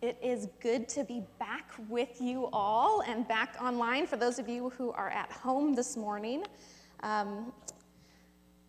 It is good to be back with you all and back online for those of you who are at home this morning. Um,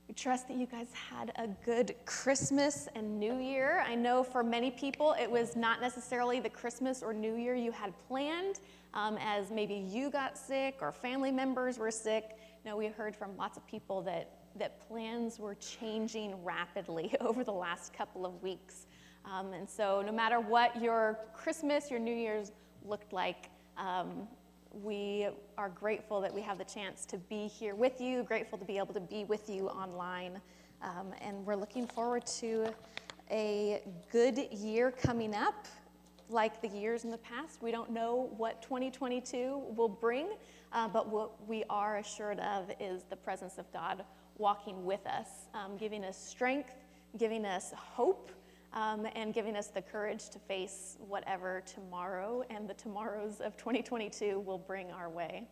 we trust that you guys had a good Christmas and New Year. I know for many people it was not necessarily the Christmas or New Year you had planned, um, as maybe you got sick or family members were sick. Know, we heard from lots of people that, that plans were changing rapidly over the last couple of weeks. Um, and so, no matter what your Christmas, your New Year's looked like, um, we are grateful that we have the chance to be here with you, grateful to be able to be with you online. Um, and we're looking forward to a good year coming up. Like the years in the past, we don't know what 2022 will bring, uh, but what we are assured of is the presence of God walking with us, um, giving us strength, giving us hope, um, and giving us the courage to face whatever tomorrow and the tomorrows of 2022 will bring our way.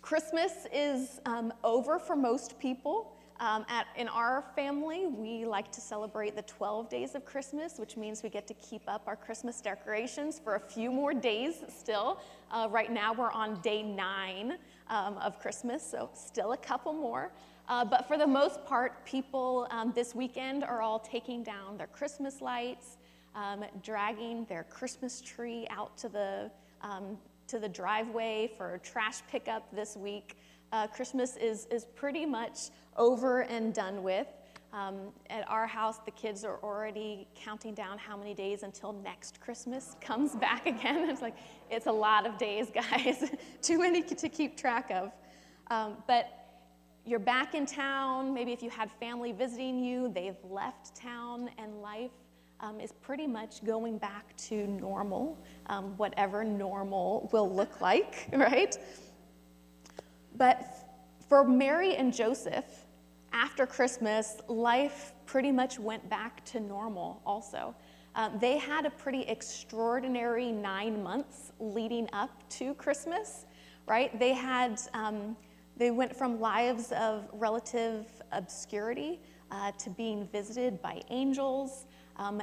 Christmas is um, over for most people. Um, at, in our family, we like to celebrate the 12 days of Christmas, which means we get to keep up our Christmas decorations for a few more days still. Uh, right now, we're on day nine um, of Christmas, so still a couple more. Uh, but for the most part, people um, this weekend are all taking down their Christmas lights, um, dragging their Christmas tree out to the, um, to the driveway for trash pickup this week. Uh, Christmas is, is pretty much over and done with. Um, at our house, the kids are already counting down how many days until next Christmas comes back again. It's like, it's a lot of days, guys, too many to keep track of. Um, but you're back in town. Maybe if you had family visiting you, they've left town, and life um, is pretty much going back to normal, um, whatever normal will look like, right? But for Mary and Joseph, after Christmas, life pretty much went back to normal also. Um, they had a pretty extraordinary nine months leading up to Christmas, right? They had um, they went from lives of relative obscurity uh, to being visited by angels. Um,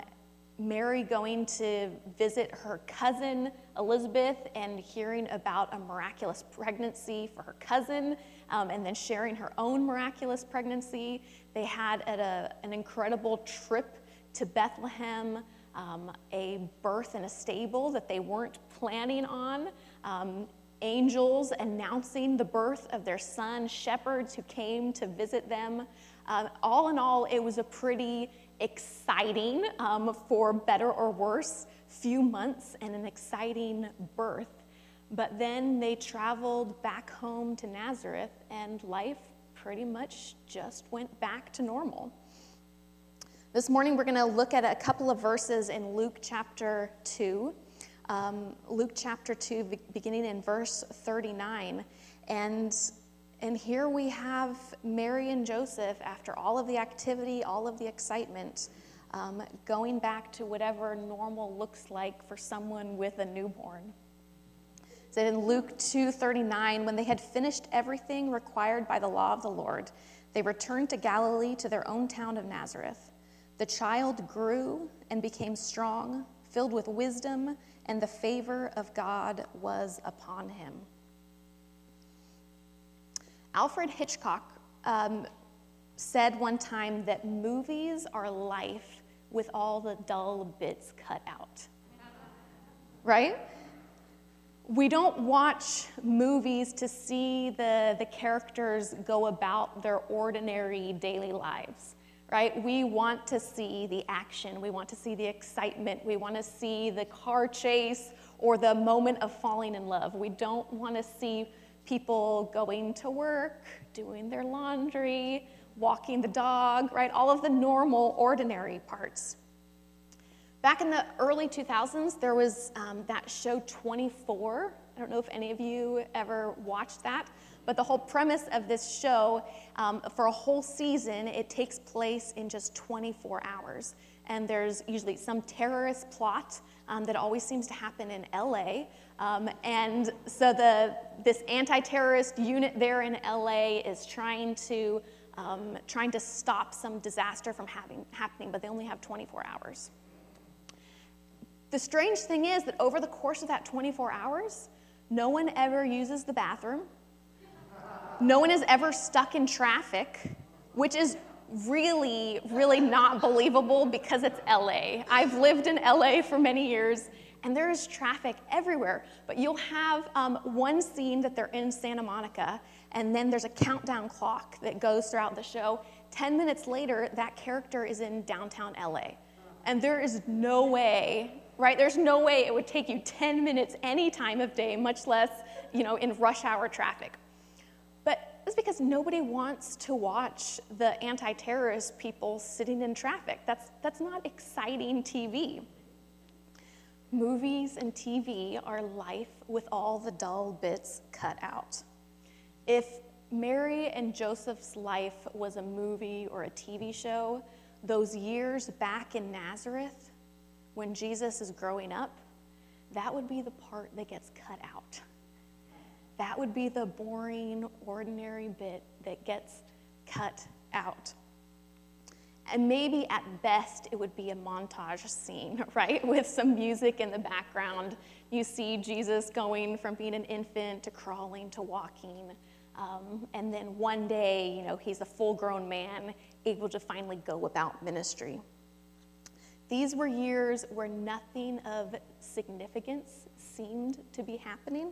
Mary going to visit her cousin Elizabeth and hearing about a miraculous pregnancy for her cousin, um, and then sharing her own miraculous pregnancy. They had a, an incredible trip to Bethlehem, um, a birth in a stable that they weren't planning on. Um, angels announcing the birth of their son, shepherds who came to visit them. Um, all in all, it was a pretty exciting, um, for better or worse, few months and an exciting birth. But then they traveled back home to Nazareth, and life pretty much just went back to normal. This morning, we're going to look at a couple of verses in Luke chapter 2 um, Luke chapter 2, beginning in verse 39. And, and here we have Mary and Joseph, after all of the activity, all of the excitement, um, going back to whatever normal looks like for someone with a newborn. So in Luke 2:39, when they had finished everything required by the law of the Lord, they returned to Galilee to their own town of Nazareth. The child grew and became strong, filled with wisdom, and the favor of God was upon him. Alfred Hitchcock um, said one time that movies are life with all the dull bits cut out. Right? We don't watch movies to see the, the characters go about their ordinary daily lives right? We want to see the action, we want to see the excitement, we want to see the car chase or the moment of falling in love. We don't want to see people going to work, doing their laundry, walking the dog, right? All of the normal, ordinary parts. Back in the early 2000s, there was um, that show 24. I don't know if any of you ever watched that. But the whole premise of this show, um, for a whole season, it takes place in just 24 hours. And there's usually some terrorist plot um, that always seems to happen in LA. Um, and so the, this anti terrorist unit there in LA is trying to, um, trying to stop some disaster from having, happening, but they only have 24 hours. The strange thing is that over the course of that 24 hours, no one ever uses the bathroom. No one is ever stuck in traffic, which is really, really not believable because it's LA. I've lived in LA for many years, and there is traffic everywhere. But you'll have um, one scene that they're in Santa Monica, and then there's a countdown clock that goes throughout the show. 10 minutes later, that character is in downtown LA. And there is no way, right? There's no way it would take you 10 minutes any time of day, much less, you know, in rush hour traffic. It's because nobody wants to watch the anti-terrorist people sitting in traffic. That's, that's not exciting TV. Movies and TV are life with all the dull bits cut out. If Mary and Joseph's life was a movie or a TV show, those years back in Nazareth when Jesus is growing up, that would be the part that gets cut out. That would be the boring, ordinary bit that gets cut out. And maybe at best it would be a montage scene, right? With some music in the background. You see Jesus going from being an infant to crawling to walking. Um, and then one day, you know, he's a full grown man able to finally go about ministry. These were years where nothing of significance seemed to be happening.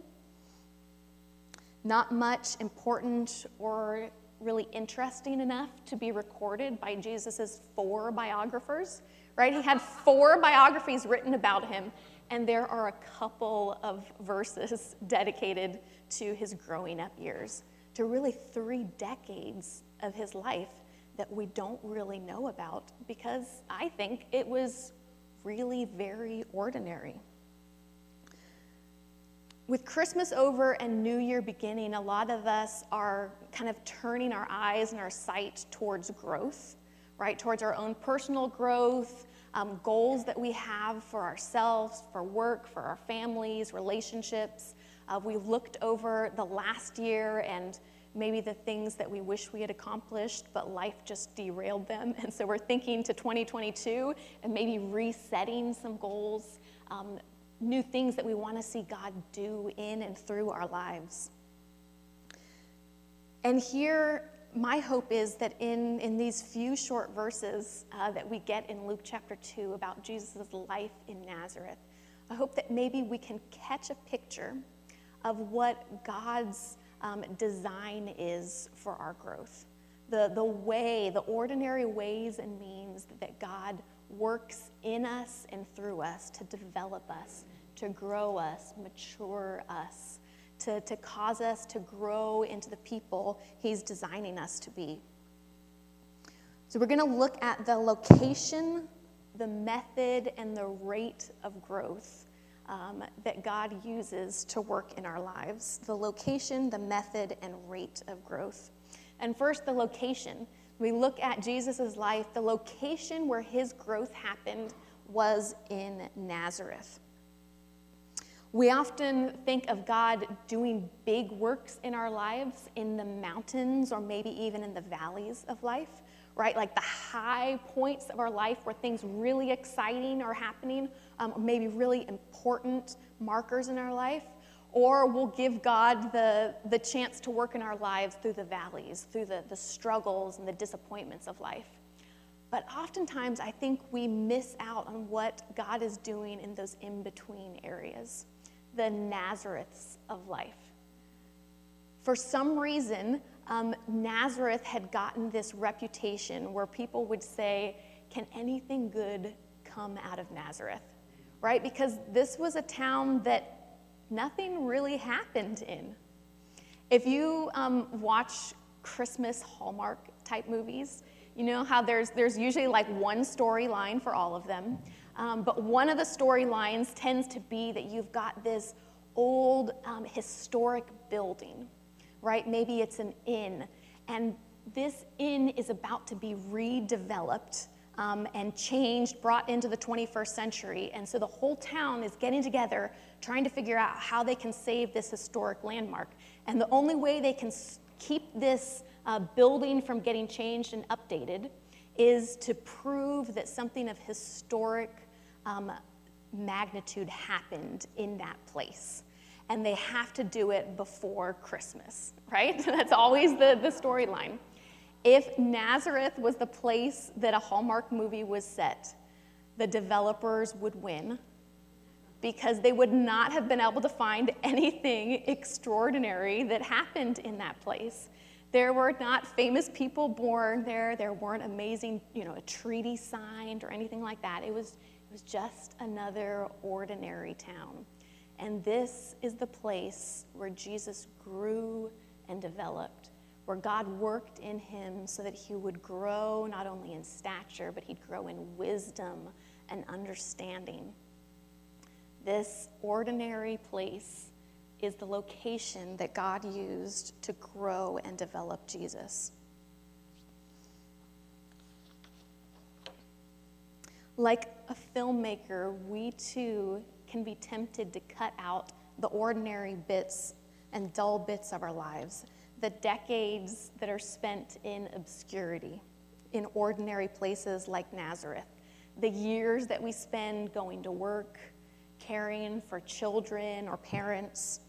Not much important or really interesting enough to be recorded by Jesus' four biographers, right? He had four biographies written about him, and there are a couple of verses dedicated to his growing up years, to really three decades of his life that we don't really know about because I think it was really very ordinary. With Christmas over and New Year beginning, a lot of us are kind of turning our eyes and our sight towards growth, right? Towards our own personal growth, um, goals that we have for ourselves, for work, for our families, relationships. Uh, we looked over the last year and maybe the things that we wish we had accomplished, but life just derailed them. And so we're thinking to 2022 and maybe resetting some goals, um, new things that we want to see God do in and through our lives. And here, my hope is that in, in these few short verses uh, that we get in Luke chapter 2 about Jesus' life in Nazareth, I hope that maybe we can catch a picture of what God's um, design is for our growth. The, the way, the ordinary ways and means that God works in us and through us to develop us, to grow us, mature us, to, to cause us to grow into the people He's designing us to be. So, we're going to look at the location, the method, and the rate of growth um, that God uses to work in our lives the location, the method, and rate of growth. And first, the location. We look at Jesus' life, the location where his growth happened was in Nazareth. We often think of God doing big works in our lives in the mountains or maybe even in the valleys of life, right? Like the high points of our life where things really exciting are happening, um, maybe really important markers in our life, or we'll give God the, the chance to work in our lives through the valleys, through the, the struggles and the disappointments of life. But oftentimes, I think we miss out on what God is doing in those in between areas, the Nazareths of life. For some reason, um, Nazareth had gotten this reputation where people would say, Can anything good come out of Nazareth? right? Because this was a town that nothing really happened in. If you um, watch Christmas Hallmark type movies, you know how there's, there's usually like one storyline for all of them. Um, but one of the storylines tends to be that you've got this old um, historic building, right? Maybe it's an inn. And this inn is about to be redeveloped um, and changed, brought into the 21st century. And so the whole town is getting together, trying to figure out how they can save this historic landmark. And the only way they can keep this uh, building from getting changed and updated is to prove that something of historic um, magnitude happened in that place. And they have to do it before Christmas, right? That's always the, the storyline. If Nazareth was the place that a Hallmark movie was set, the developers would win because they would not have been able to find anything extraordinary that happened in that place. There were not famous people born there. There weren't amazing, you know, a treaty signed or anything like that. It was, was just another ordinary town. And this is the place where Jesus grew and developed, where God worked in him so that he would grow not only in stature, but he'd grow in wisdom and understanding. This ordinary place is the location that God used to grow and develop Jesus. Like a filmmaker, we too can be tempted to cut out the ordinary bits and dull bits of our lives, the decades that are spent in obscurity, in ordinary places like Nazareth, the years that we spend going to work, caring for children or parents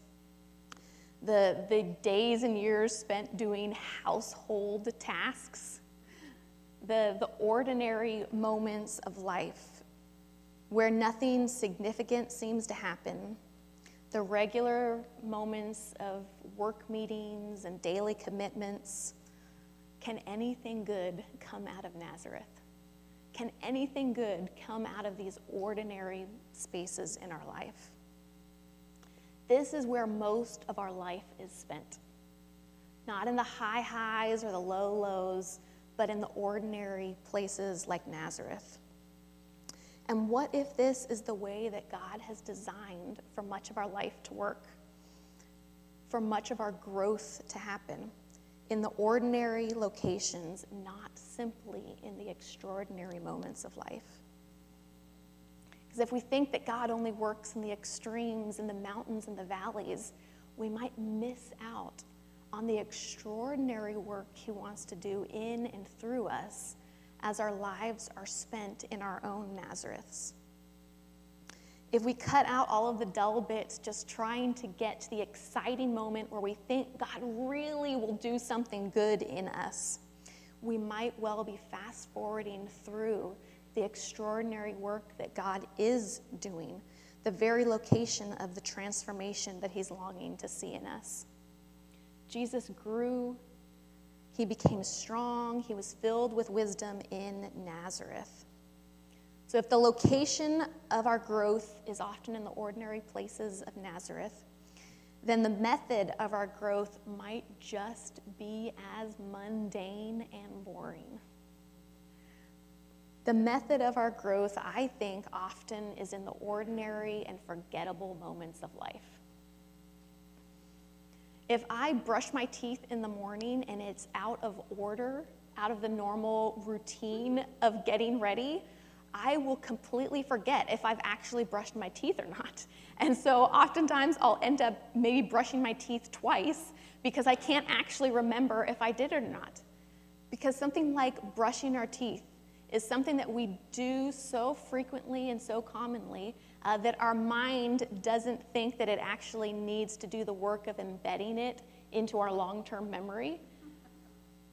the, the days and years spent doing household tasks, the, the ordinary moments of life where nothing significant seems to happen, the regular moments of work meetings and daily commitments. Can anything good come out of Nazareth? Can anything good come out of these ordinary spaces in our life? This is where most of our life is spent. Not in the high highs or the low lows, but in the ordinary places like Nazareth. And what if this is the way that God has designed for much of our life to work? For much of our growth to happen in the ordinary locations, not simply in the extraordinary moments of life. Because if we think that God only works in the extremes, in the mountains and the valleys, we might miss out on the extraordinary work He wants to do in and through us as our lives are spent in our own Nazareths. If we cut out all of the dull bits just trying to get to the exciting moment where we think God really will do something good in us, we might well be fast forwarding through the extraordinary work that God is doing, the very location of the transformation that He's longing to see in us. Jesus grew, He became strong, He was filled with wisdom in Nazareth. So, if the location of our growth is often in the ordinary places of Nazareth, then the method of our growth might just be as mundane and boring. The method of our growth, I think, often is in the ordinary and forgettable moments of life. If I brush my teeth in the morning and it's out of order, out of the normal routine of getting ready, I will completely forget if I've actually brushed my teeth or not. And so oftentimes I'll end up maybe brushing my teeth twice because I can't actually remember if I did or not. Because something like brushing our teeth is something that we do so frequently and so commonly uh, that our mind doesn't think that it actually needs to do the work of embedding it into our long term memory.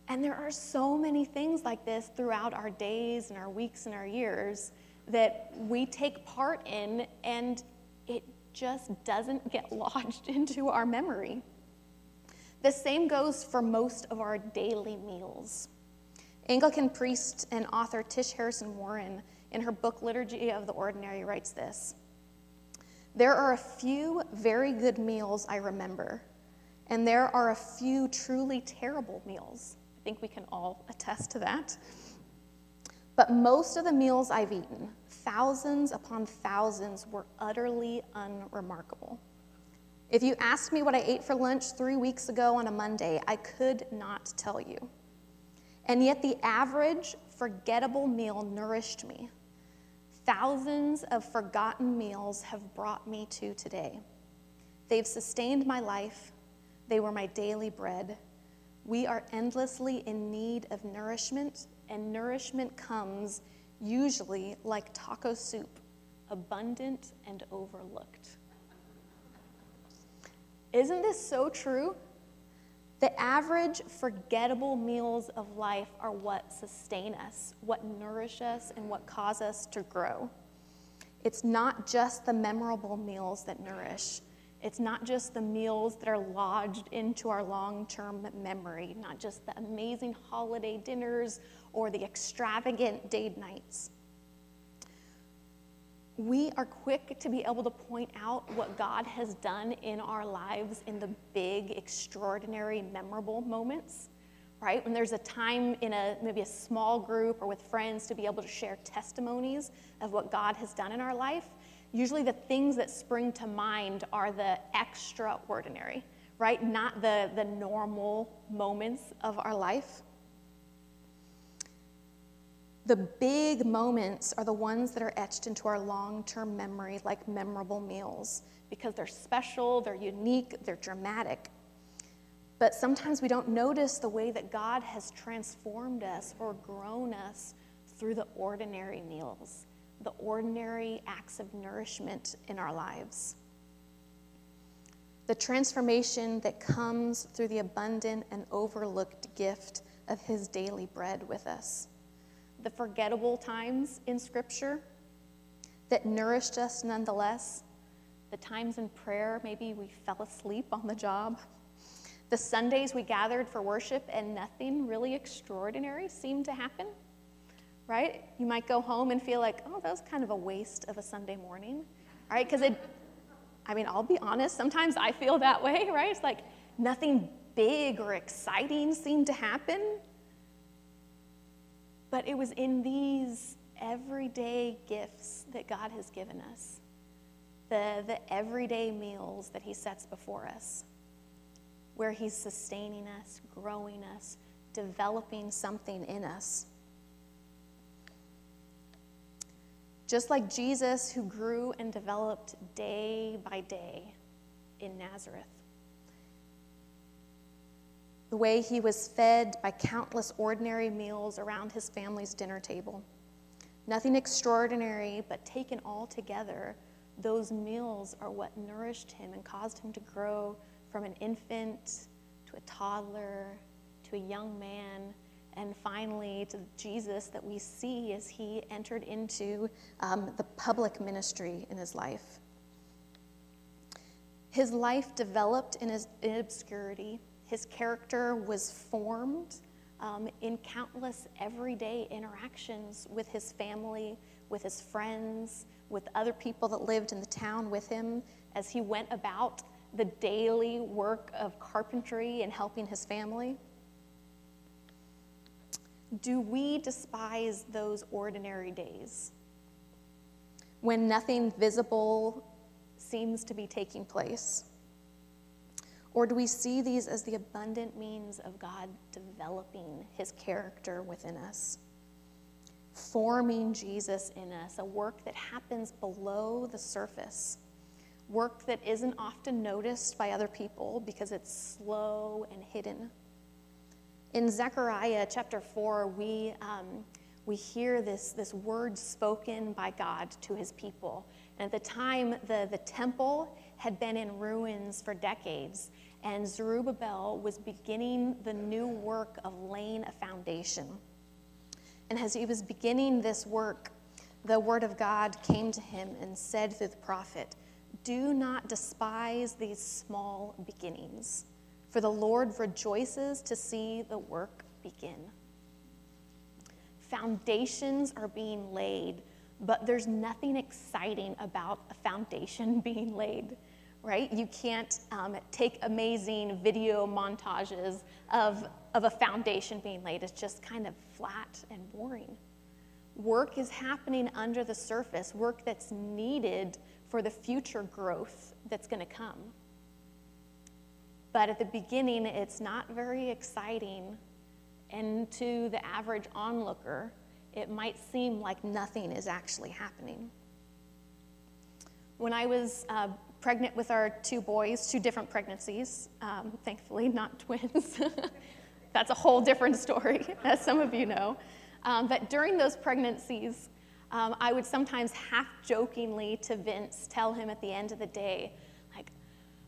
And there are so many things like this throughout our days and our weeks and our years that we take part in, and it just doesn't get lodged into our memory. The same goes for most of our daily meals. Anglican priest and author Tish Harrison Warren, in her book Liturgy of the Ordinary, writes this There are a few very good meals I remember, and there are a few truly terrible meals. I think we can all attest to that. But most of the meals I've eaten, thousands upon thousands, were utterly unremarkable. If you asked me what I ate for lunch three weeks ago on a Monday, I could not tell you. And yet, the average forgettable meal nourished me. Thousands of forgotten meals have brought me to today. They've sustained my life, they were my daily bread. We are endlessly in need of nourishment, and nourishment comes usually like taco soup, abundant and overlooked. Isn't this so true? The average forgettable meals of life are what sustain us, what nourish us, and what cause us to grow. It's not just the memorable meals that nourish. It's not just the meals that are lodged into our long term memory, not just the amazing holiday dinners or the extravagant date nights. We are quick to be able to point out what God has done in our lives in the big, extraordinary, memorable moments right? When there's a time in a maybe a small group or with friends to be able to share testimonies of what God has done in our life, usually the things that spring to mind are the extraordinary, right? Not the, the normal moments of our life. The big moments are the ones that are etched into our long term memory, like memorable meals, because they're special, they're unique, they're dramatic. But sometimes we don't notice the way that God has transformed us or grown us through the ordinary meals, the ordinary acts of nourishment in our lives. The transformation that comes through the abundant and overlooked gift of His daily bread with us. The forgettable times in Scripture that nourished us nonetheless. The times in prayer, maybe we fell asleep on the job the Sundays we gathered for worship and nothing really extraordinary seemed to happen, right? You might go home and feel like, oh, that was kind of a waste of a Sunday morning, right? Because it, I mean, I'll be honest, sometimes I feel that way, right? It's like nothing big or exciting seemed to happen. But it was in these everyday gifts that God has given us, the, the everyday meals that He sets before us where He's sustaining us, growing us, developing something in us. Just like Jesus, who grew and developed day by day in Nazareth. The way he was fed by countless ordinary meals around his family's dinner table. Nothing extraordinary, but taken all together, those meals are what nourished him and caused him to grow from an infant to a toddler to a young man, and finally to Jesus that we see as he entered into um, the public ministry in his life. His life developed in, his, in obscurity. His character was formed um, in countless everyday interactions with his family, with his friends, with other people that lived in the town with him as he went about the daily work of carpentry and helping his family? Do we despise those ordinary days when nothing visible seems to be taking place? Or do we see these as the abundant means of God developing his character within us? Forming Jesus in us, a work that happens below the surface work that isn't often noticed by other people because it's slow and hidden. In Zechariah chapter 4, we, um, we hear this, this word spoken by God to his people. And at the time, the, the temple had been in ruins for decades, and Zerubbabel was beginning the new work of laying a foundation. And as he was beginning this work, the word of God came to him and said through the prophet, do not despise these small beginnings, for the Lord rejoices to see the work begin. Foundations are being laid, but there's nothing exciting about a foundation being laid, right? You can't um, take amazing video montages of, of a foundation being laid. It's just kind of flat and boring. Work is happening under the surface, work that's needed for the future growth that's going to come. But at the beginning, it's not very exciting. And to the average onlooker, it might seem like nothing is actually happening. When I was uh, pregnant with our two boys, two different pregnancies, um, thankfully not twins. That's a whole different story, as some of you know. Um, but during those pregnancies, Um, I would sometimes half jokingly to Vince tell him at the end of the day, like,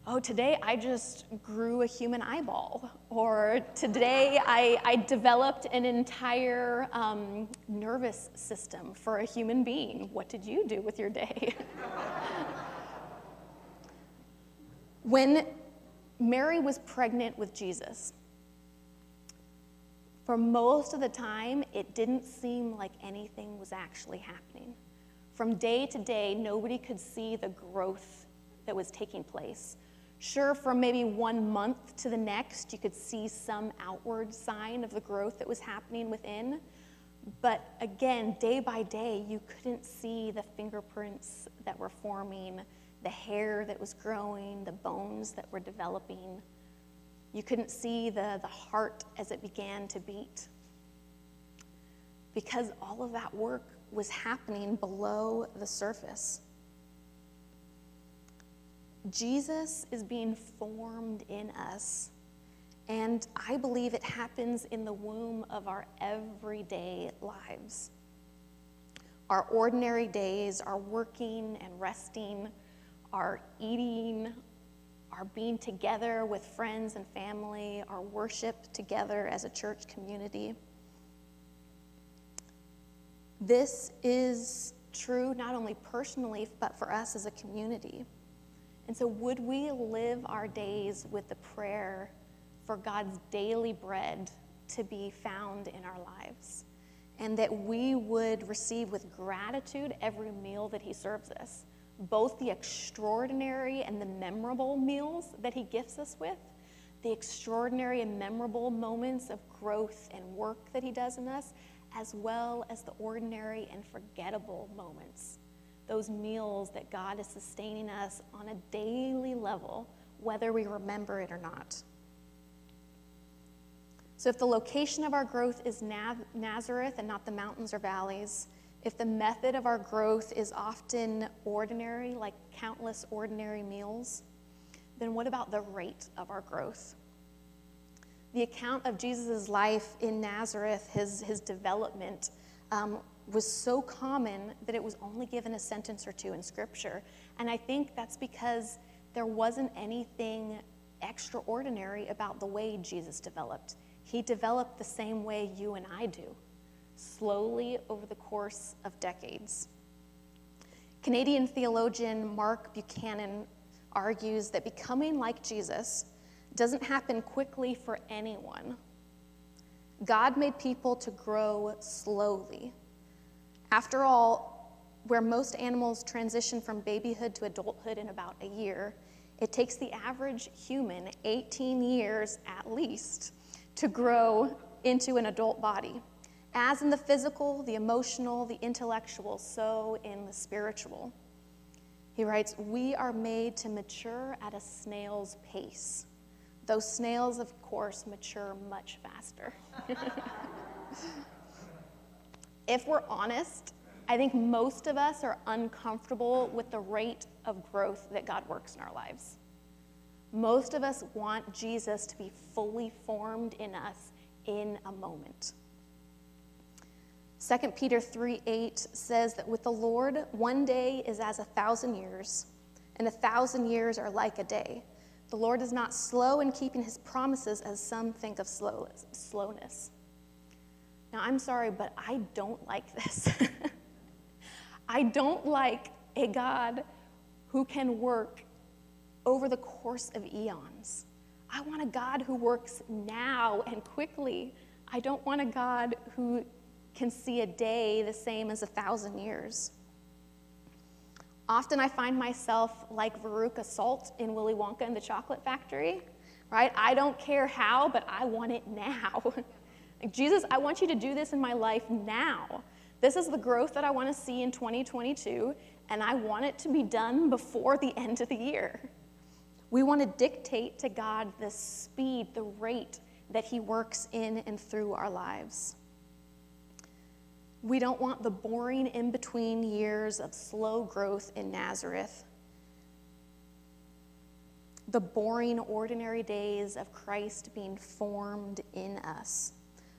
oh, today I just grew a human eyeball, or today I, I developed an entire um, nervous system for a human being. What did you do with your day? when Mary was pregnant with Jesus, for most of the time, it didn't seem like anything was actually happening. From day to day, nobody could see the growth that was taking place. Sure, from maybe one month to the next, you could see some outward sign of the growth that was happening within. But again, day by day, you couldn't see the fingerprints that were forming, the hair that was growing, the bones that were developing. You couldn't see the, the heart as it began to beat. Because all of that work was happening below the surface. Jesus is being formed in us. And I believe it happens in the womb of our everyday lives. Our ordinary days, our working and resting, our eating, our being together with friends and family, our worship together as a church community. This is true not only personally, but for us as a community. And so, would we live our days with the prayer for God's daily bread to be found in our lives? And that we would receive with gratitude every meal that He serves us both the extraordinary and the memorable meals that He gifts us with, the extraordinary and memorable moments of growth and work that He does in us, as well as the ordinary and forgettable moments. Those meals that God is sustaining us on a daily level, whether we remember it or not. So, if the location of our growth is Nazareth and not the mountains or valleys, if the method of our growth is often ordinary, like countless ordinary meals, then what about the rate of our growth? The account of Jesus' life in Nazareth, his, his development, um, was so common that it was only given a sentence or two in Scripture. And I think that's because there wasn't anything extraordinary about the way Jesus developed. He developed the same way you and I do slowly over the course of decades. Canadian theologian Mark Buchanan argues that becoming like Jesus doesn't happen quickly for anyone. God made people to grow slowly. After all, where most animals transition from babyhood to adulthood in about a year, it takes the average human 18 years at least to grow into an adult body. As in the physical, the emotional, the intellectual, so in the spiritual. He writes, We are made to mature at a snail's pace. though snails, of course, mature much faster. if we're honest, I think most of us are uncomfortable with the rate of growth that God works in our lives. Most of us want Jesus to be fully formed in us in a moment. 2 Peter 3 8 says that with the Lord, one day is as a thousand years, and a thousand years are like a day. The Lord is not slow in keeping his promises, as some think of slow, slowness. Now, I'm sorry, but I don't like this. I don't like a God who can work over the course of eons. I want a God who works now and quickly. I don't want a God who can see a day the same as a thousand years. Often I find myself like Veruca Salt in Willy Wonka and the Chocolate Factory, right? I don't care how, but I want it now. like, Jesus, I want you to do this in my life now. This is the growth that I want to see in 2022, and I want it to be done before the end of the year. We want to dictate to God the speed, the rate that He works in and through our lives. We don't want the boring in between years of slow growth in Nazareth, the boring, ordinary days of Christ being formed in us.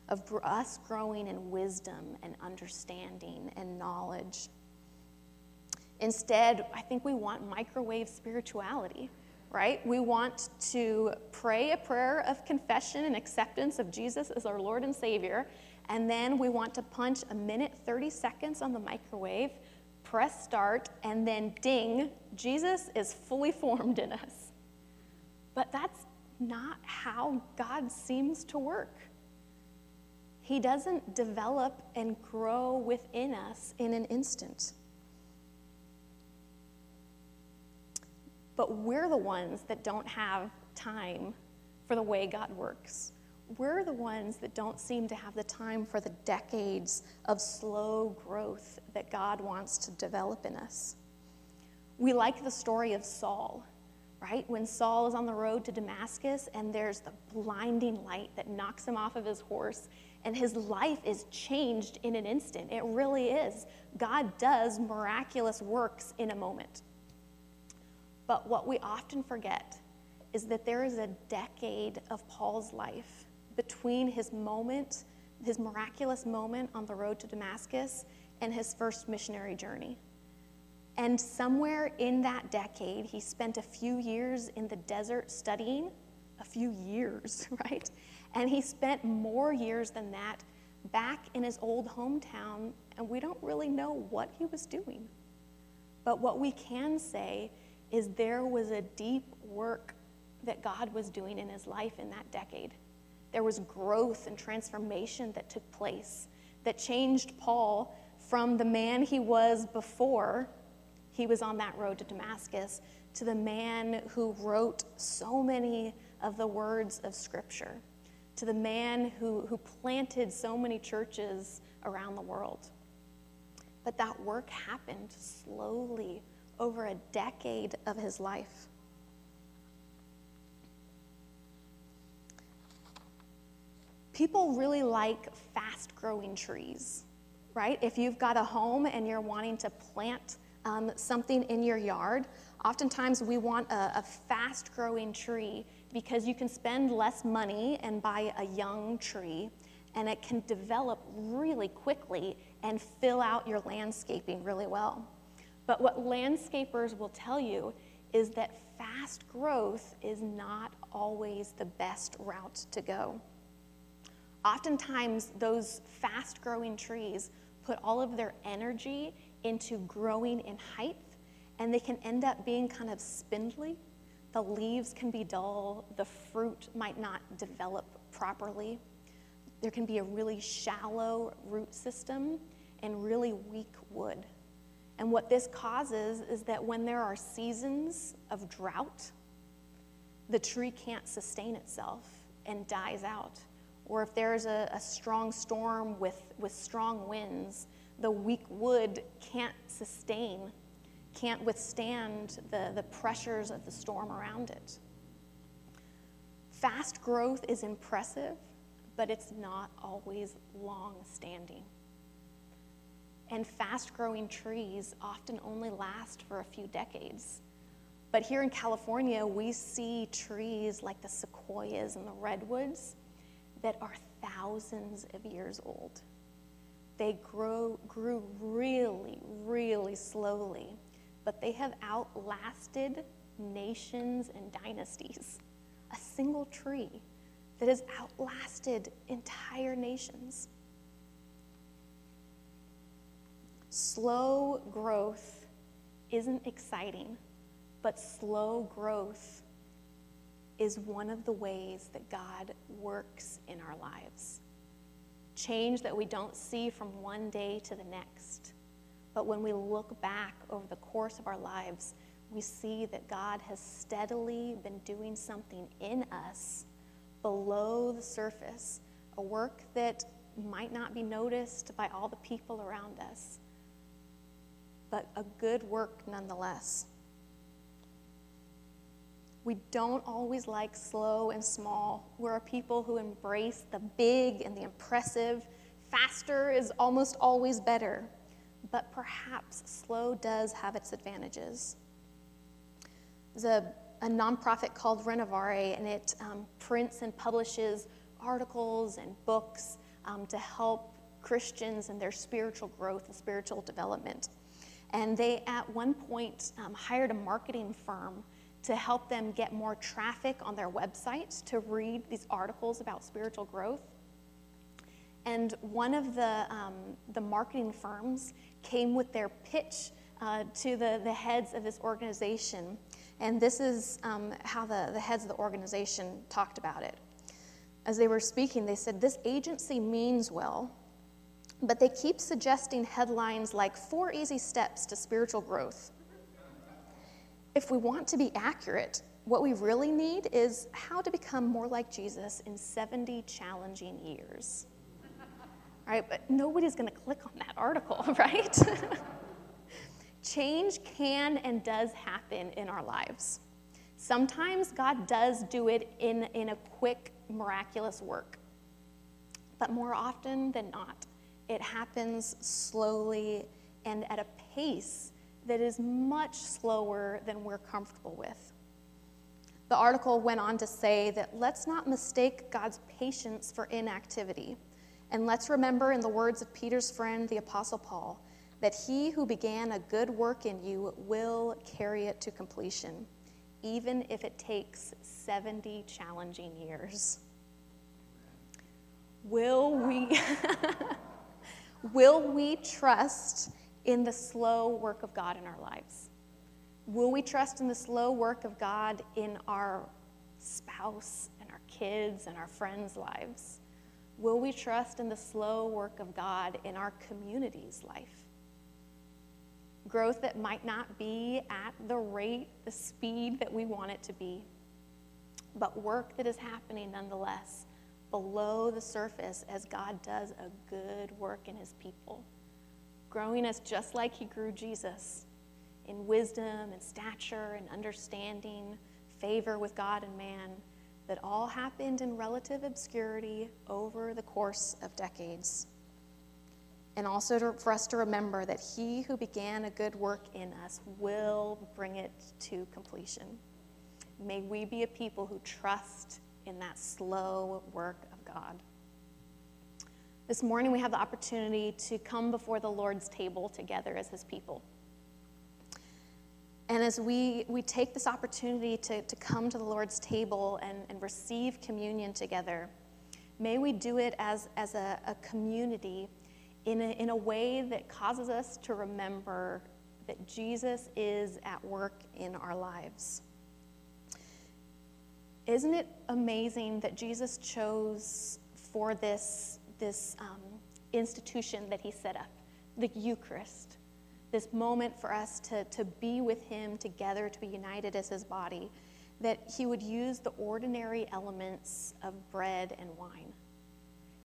of us growing in wisdom and understanding and knowledge. Instead, I think we want microwave spirituality, right? We want to pray a prayer of confession and acceptance of Jesus as our Lord and Savior, and then we want to punch a minute 30 seconds on the microwave, press start, and then ding, Jesus is fully formed in us. But that's not how God seems to work. He doesn't develop and grow within us in an instant. But we're the ones that don't have time for the way God works. We're the ones that don't seem to have the time for the decades of slow growth that God wants to develop in us. We like the story of Saul, right? When Saul is on the road to Damascus and there's the blinding light that knocks him off of his horse, and his life is changed in an instant. It really is. God does miraculous works in a moment. But what we often forget is that there is a decade of Paul's life between his moment, his miraculous moment on the road to Damascus, and his first missionary journey. And somewhere in that decade, he spent a few years in the desert studying, a few years, right? And he spent more years than that back in his old hometown, and we don't really know what he was doing. But what we can say is there was a deep work that God was doing in his life in that decade. There was growth and transformation that took place that changed Paul from the man he was before he was on that road to Damascus to the man who wrote so many of the words of Scripture, to the man who, who planted so many churches around the world. But that work happened slowly over a decade of his life. People really like fast growing trees, right? If you've got a home and you're wanting to plant um, something in your yard, oftentimes we want a, a fast growing tree because you can spend less money and buy a young tree and it can develop really quickly and fill out your landscaping really well. But what landscapers will tell you is that fast growth is not always the best route to go. Oftentimes, those fast growing trees put all of their energy into growing in height, and they can end up being kind of spindly. The leaves can be dull, the fruit might not develop properly. There can be a really shallow root system and really weak wood. And what this causes is that when there are seasons of drought, the tree can't sustain itself and dies out. Or if there's a, a, strong storm with, with strong winds, the weak wood can't sustain, can't withstand the, the pressures of the storm around it. Fast growth is impressive, but it's not always long standing. And fast growing trees often only last for a few decades. But here in California, we see trees like the sequoias and the redwoods that are thousands of years old. They grow, grew really, really slowly, but they have outlasted nations and dynasties. A single tree that has outlasted entire nations. Slow growth isn't exciting, but slow growth is one of the ways that God works in our lives. Change that we don't see from one day to the next. But when we look back over the course of our lives, we see that God has steadily been doing something in us below the surface, a work that might not be noticed by all the people around us but a good work nonetheless. We don't always like slow and small. We're a people who embrace the big and the impressive. Faster is almost always better, but perhaps slow does have its advantages. There's a, a nonprofit called Renovare, and it um, prints and publishes articles and books um, to help Christians in their spiritual growth and spiritual development. And they, at one point, um, hired a marketing firm to help them get more traffic on their websites to read these articles about spiritual growth. And one of the, um, the marketing firms came with their pitch uh, to the, the heads of this organization. And this is um, how the, the heads of the organization talked about it. As they were speaking, they said, This agency means well, but they keep suggesting headlines like Four Easy Steps to Spiritual Growth. If we want to be accurate, what we really need is how to become more like Jesus in 70 challenging years. Right? But nobody's going to click on that article, right? Change can and does happen in our lives. Sometimes God does do it in, in a quick, miraculous work. But more often than not, it happens slowly and at a pace that is much slower than we're comfortable with. The article went on to say that let's not mistake God's patience for inactivity. And let's remember, in the words of Peter's friend, the Apostle Paul, that he who began a good work in you will carry it to completion, even if it takes 70 challenging years. Will we, will we trust in the slow work of God in our lives? Will we trust in the slow work of God in our spouse and our kids and our friends' lives? Will we trust in the slow work of God in our community's life? Growth that might not be at the rate, the speed that we want it to be, but work that is happening nonetheless below the surface as God does a good work in his people growing us just like he grew Jesus in wisdom and stature and understanding, favor with God and man, that all happened in relative obscurity over the course of decades. And also to, for us to remember that he who began a good work in us will bring it to completion. May we be a people who trust in that slow work of God. This morning, we have the opportunity to come before the Lord's table together as his people. And as we, we take this opportunity to, to come to the Lord's table and, and receive communion together, may we do it as, as a, a community in a, in a way that causes us to remember that Jesus is at work in our lives. Isn't it amazing that Jesus chose for this this um, institution that he set up, the Eucharist, this moment for us to, to be with him together, to be united as his body, that he would use the ordinary elements of bread and wine